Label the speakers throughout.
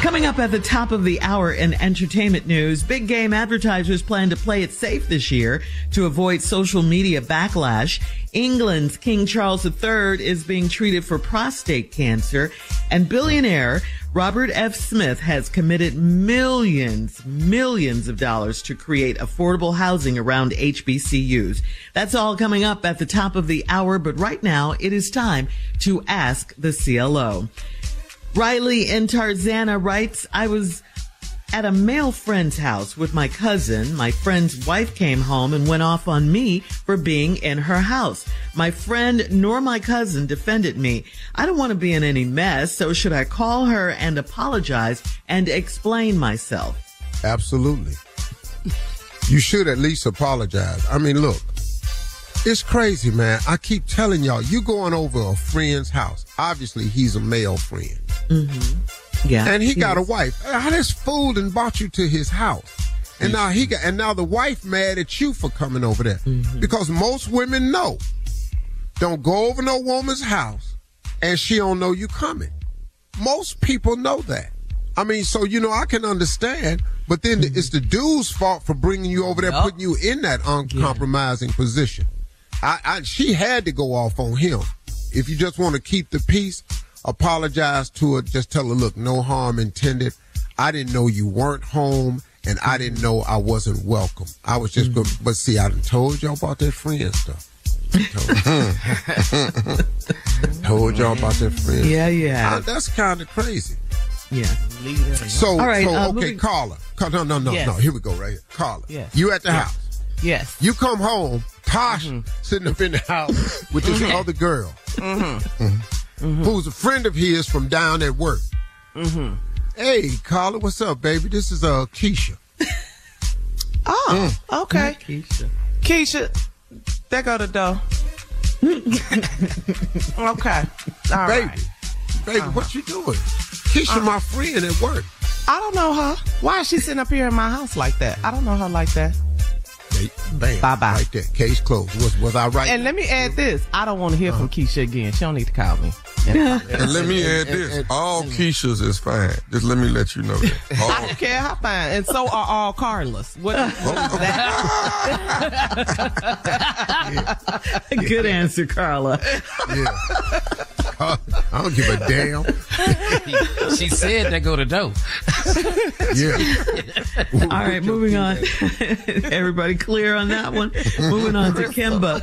Speaker 1: Coming up at the top of the hour in entertainment news, big game advertisers plan to play it safe this year to avoid social media backlash. England's King Charles III is being treated for prostate cancer and billionaire Robert F. Smith has committed millions, millions of dollars to create affordable housing around HBCUs. That's all coming up at the top of the hour, but right now it is time to ask the CLO. Riley in Tarzana writes, I was at a male friend's house with my cousin. My friend's wife came home and went off on me for being in her house. My friend nor my cousin defended me. I don't want to be in any mess, so should I call her and apologize and explain myself?
Speaker 2: Absolutely. You should at least apologize. I mean, look, it's crazy, man. I keep telling y'all, you going over a friend's house. Obviously, he's a male friend.
Speaker 1: Mm-hmm. Yeah.
Speaker 2: And he got a wife. How this fooled and bought you to his house. And now he got and now the wife mad at you for coming over there.
Speaker 1: Mm-hmm.
Speaker 2: Because most women know. Don't go over no woman's house and she don't know you coming. Most people know that. I mean, so you know, I can understand, but then
Speaker 1: Mm-hmm.
Speaker 2: it's the dude's fault for bringing you over there,
Speaker 3: Yup.
Speaker 2: putting you in that uncompromising position. I, I, she had to go off on him. If you just want to keep the peace, apologize to her. Just tell her, look, no harm intended. I didn't know you weren't home, and I didn't know I wasn't welcome. I was just,
Speaker 1: Mm-hmm.
Speaker 2: go- but see, I done told y'all about that friend stuff. Told, told y'all about that friend.
Speaker 1: Yeah, yeah.
Speaker 2: Uh, that's kind of crazy.
Speaker 1: Yeah.
Speaker 2: So,
Speaker 1: All right,
Speaker 2: so
Speaker 1: uh,
Speaker 2: okay,
Speaker 1: moving-
Speaker 2: caller. No, no, no,
Speaker 4: Yes.
Speaker 2: no. Here we go, right here. Caller.
Speaker 4: Yes.
Speaker 2: You at the house.
Speaker 4: Yes.
Speaker 2: You come home, Tosh
Speaker 1: Mm-hmm.
Speaker 2: sitting up in the house with this other girl,
Speaker 1: Mm-hmm.
Speaker 2: Who's a friend of his from down at work.
Speaker 1: Mm-hmm.
Speaker 2: Hey, Carla, what's up, baby? This is uh Keisha.
Speaker 4: Oh, okay.
Speaker 1: Keisha.
Speaker 4: Keisha, there go the door. okay. All
Speaker 2: baby,
Speaker 4: right.
Speaker 2: baby,
Speaker 1: Uh-huh.
Speaker 2: what you doing? Keisha, my friend at work.
Speaker 4: I don't know her. Why is she sitting up here in my house like that? I don't know her like that.
Speaker 2: Hey, bam,
Speaker 4: Bye-bye.
Speaker 2: Right there. Case closed. Was was I right?
Speaker 4: And let me add this. I don't want to hear from Keisha again. She don't need to call me.
Speaker 5: And let me add
Speaker 2: and-
Speaker 5: this:
Speaker 2: and-
Speaker 5: all Keishas is fine. Just let me let you know that.
Speaker 4: I don't care how fine. And so are all Carlos. What, what is that?
Speaker 1: Good answer, Carla.
Speaker 2: yeah. I don't give a damn.
Speaker 6: she said they go to dough.
Speaker 2: Yeah.
Speaker 1: All right, moving on. Everybody clear on that one? moving on to Kimba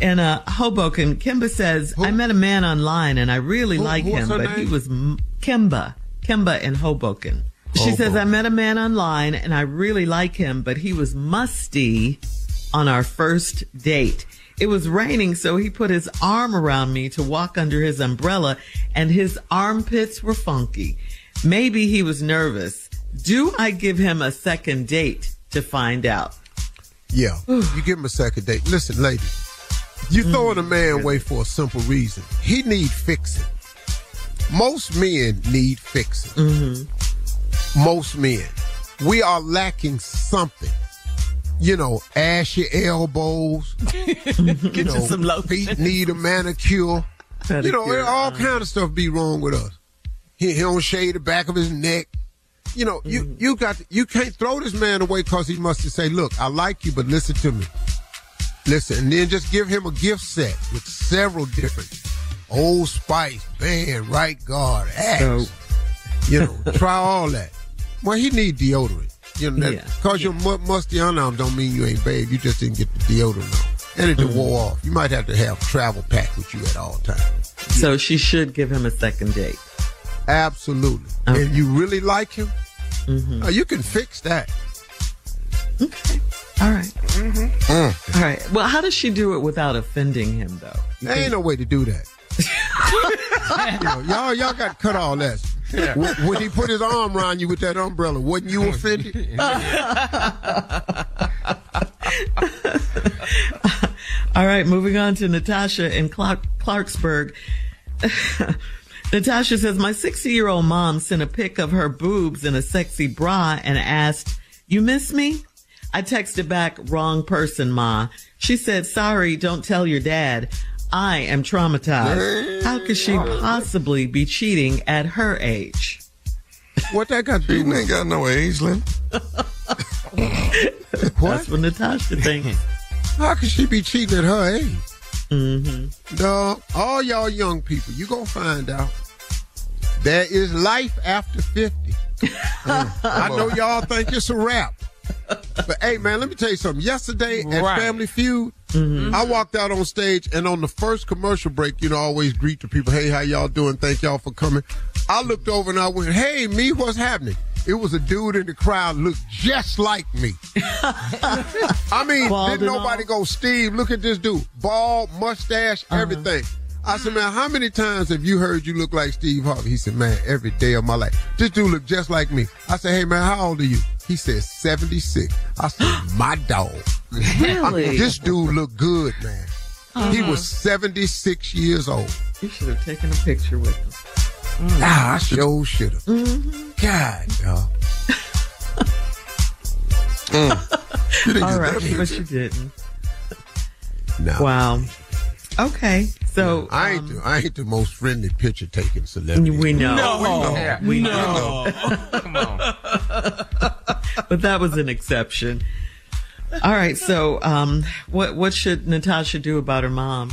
Speaker 1: in uh, Hoboken. Kimba says, I met a man online and I really
Speaker 2: Who-
Speaker 1: like
Speaker 2: what's
Speaker 1: him,
Speaker 2: her
Speaker 1: but he was m- Kimba. Kimba in Hoboken. She says, I met a man online and I really like him, but he was musty on our first date. It was raining, so he put his arm around me to walk under his umbrella and his armpits were funky. Maybe he was nervous. Do I give him a second date to find out?
Speaker 2: Yeah. You give him a second date. Listen, lady, you mm. throwing a man away for a simple reason. He need fixing. Most men need fixing. Mm-hmm. Most men. We are lacking something. You know, ash your elbows. Get you know,
Speaker 4: some lotion.
Speaker 2: feet need a manicure. You know,
Speaker 1: Pedicure,
Speaker 2: all
Speaker 1: uh,
Speaker 2: kind of stuff be wrong with us. He, he don't shave the back of his neck. You know, you you got to, you can't throw this man away because he must have say, "Look, I like you, but listen to me. Listen," and then just give him a gift set with several different Old Spice, band, right guard, axe.
Speaker 1: So-
Speaker 2: you know, try all that. Well, he need deodorant. You know, that,
Speaker 1: Yeah.
Speaker 2: cause your mu- musty underarm don't mean you ain't babe. You just didn't get the deodorant on, and it
Speaker 1: Mm-hmm.
Speaker 2: wore off. You might have to have travel pack with you at all times.
Speaker 1: So she should give him a second date.
Speaker 2: Absolutely.
Speaker 1: Okay.
Speaker 2: And you really like him,
Speaker 1: Mm-hmm.
Speaker 2: uh, you can fix that. Okay.
Speaker 1: All right. All right. Well, how does she do it without offending him, though? You
Speaker 2: There ain't no way to do that. You know, y'all, y'all got to cut all that. When, when he put his arm around you with that umbrella, wasn't you offended?
Speaker 1: All right, moving on to Natasha in Clark- Clarksburg. Natasha says, My 60 year old mom sent a pic of her boobs in a sexy bra and asked, You miss me? I texted back, Wrong person, Ma. She said, Sorry, don't tell your dad. I am traumatized. How could she possibly be cheating at her age?
Speaker 2: What that got to do
Speaker 5: She
Speaker 2: with
Speaker 5: ain't got no age limit.
Speaker 1: That's what Natasha thinks.
Speaker 2: How could she be cheating at her age? Mm-hmm. Dog, all y'all young people, you gonna find out there is life after 50. I know y'all think it's a wrap. But hey man, let me tell you something. Yesterday at
Speaker 4: Right.
Speaker 2: Family Feud, Mm-hmm. I walked out on stage and on the first commercial break, you know, I always greet the people, hey, how y'all doing? Thank y'all for coming. I looked over and I went, hey, me, what's happening? It was a dude in the crowd looked just like me. I mean,
Speaker 1: Bald
Speaker 2: didn't nobody
Speaker 1: all?
Speaker 2: go, Steve, look at this dude. Bald, mustache, uh-huh. everything. I said, man, how many times have you heard you look like Steve Harvey? He said, man, every day of my life. This dude look just like me. I said, hey, man, how old are you? He said, 76. I said, my dog. I mean,
Speaker 1: Really?
Speaker 2: this dude looked good, man. He uh-huh. was 76 years old.
Speaker 1: You should have taken a picture with him.
Speaker 2: Nah, I sure should have. Mm-hmm. God, dog. Mm.
Speaker 5: You didn't
Speaker 1: All
Speaker 5: get
Speaker 1: right,
Speaker 5: that
Speaker 1: but you didn't.
Speaker 2: No.
Speaker 1: Wow. Okay, so
Speaker 2: I ain't,
Speaker 1: um,
Speaker 2: the, I ain't the most friendly picture taking celebrity.
Speaker 1: we know.
Speaker 6: Yeah.
Speaker 1: We
Speaker 6: No.
Speaker 1: know.
Speaker 6: Come on.
Speaker 1: but that was an exception. All right, so um, what what should Natasha do about her mom?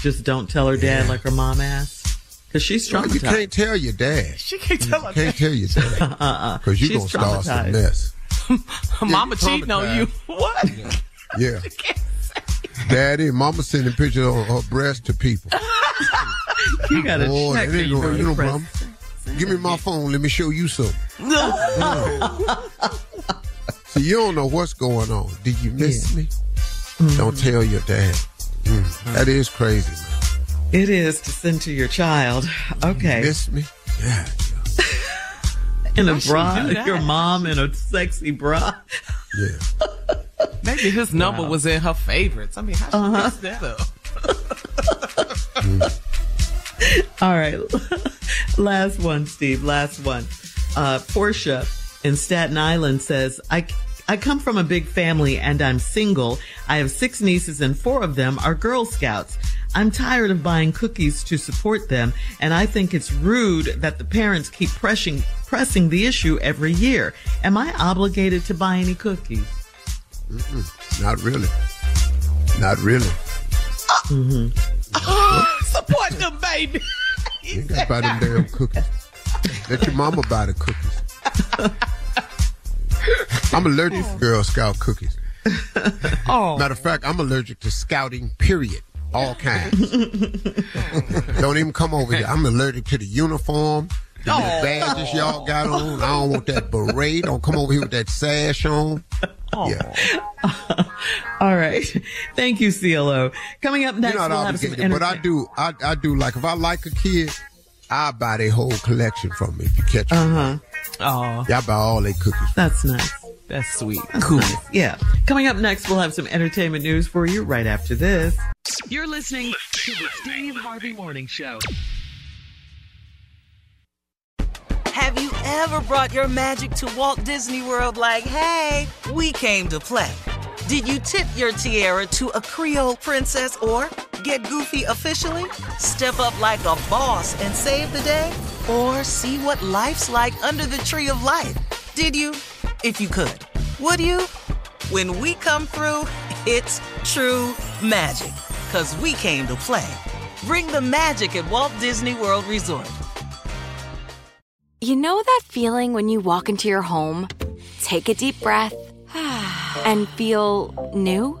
Speaker 1: Just don't tell her dad like her mom asked, because she's
Speaker 2: Well, you can't tell your dad.
Speaker 4: She can't tell her
Speaker 2: Can't tell your dad.
Speaker 1: uh-uh.
Speaker 2: Because you're going to start some mess.
Speaker 4: her mama
Speaker 2: you
Speaker 4: cheating on you. What?
Speaker 2: Yeah. Daddy, mama sending pictures of her breast to people.
Speaker 1: You got to
Speaker 2: Boy,
Speaker 1: check
Speaker 2: it ain't
Speaker 1: before
Speaker 2: no,
Speaker 1: you
Speaker 2: you know,
Speaker 1: press.
Speaker 2: mama. Give me my phone. Let me show you something. See, you don't know what's going on. Did you miss me? Mm-hmm. Don't tell your dad. Mm, mm-hmm. That is crazy, man.
Speaker 1: It is to send to your child. Okay,
Speaker 2: Miss me? Yeah.
Speaker 1: in a bra, your mom in a sexy bra.
Speaker 2: Yeah.
Speaker 4: Maybe his number was in her favorites. I mean, how she uh-huh. messed that up? Mm.
Speaker 1: All right. last one, Steve. Last one. Uh, Portia in Staten Island says, I, I come from a big family and I'm single. I have six nieces and four of them are Girl Scouts. I'm tired of buying cookies to support them, and I think it's rude that the parents keep pressing pressing the issue every year. Am I obligated to buy any cookies?
Speaker 2: Not really. Not really.
Speaker 1: Support them, baby.
Speaker 2: You got to buy them damn cookies. Let your mama buy the cookies. I'm allergic to Girl Scout cookies.
Speaker 1: Oh,
Speaker 2: Matter of fact, I'm allergic to scouting, period. All kinds. Don't even come over here. I'm allergic to the uniform, the
Speaker 1: Oh.
Speaker 2: badges y'all got on. I don't want that beret. Don't come over here with that sash on. Oh. Yeah.
Speaker 1: all right. Thank you, CLO. Coming up next,
Speaker 2: You're not
Speaker 1: we'll
Speaker 2: obligated, but I do. I, I do like if I like a kid, I buy their whole collection from me. If you catch me,
Speaker 1: Uh-huh. Oh,
Speaker 2: y'all buy all their cookies.
Speaker 1: that's nice.
Speaker 6: That's sweet.
Speaker 1: Cool. Yeah. Coming up next, we'll have some entertainment news for you right after this. You're listening to the Steve Harvey Morning Show.
Speaker 3: Have you ever brought your magic to Walt Disney World like, hey, we came to play? Did you tip your tiara to a Creole princess or get goofy officially? Step up like a boss and save the day? Or see what life's like under the tree of life? Did you? If you could. Would you? When we come through, it's true magic. Cause we came to play. Bring the magic at Walt Disney World Resort.
Speaker 7: You know that feeling when you walk into your home, take a deep breath, and feel new?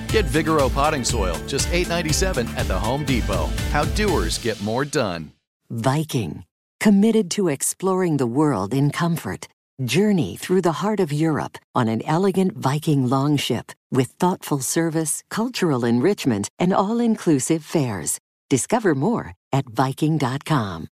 Speaker 8: Get Vigoro potting soil, just $8.97 at the Home Depot. How doers get more done.
Speaker 9: Viking, committed to exploring the world in comfort. Journey through the heart of Europe on an elegant Viking longship with thoughtful service, cultural enrichment, and all inclusive fares. Discover more at Viking.com.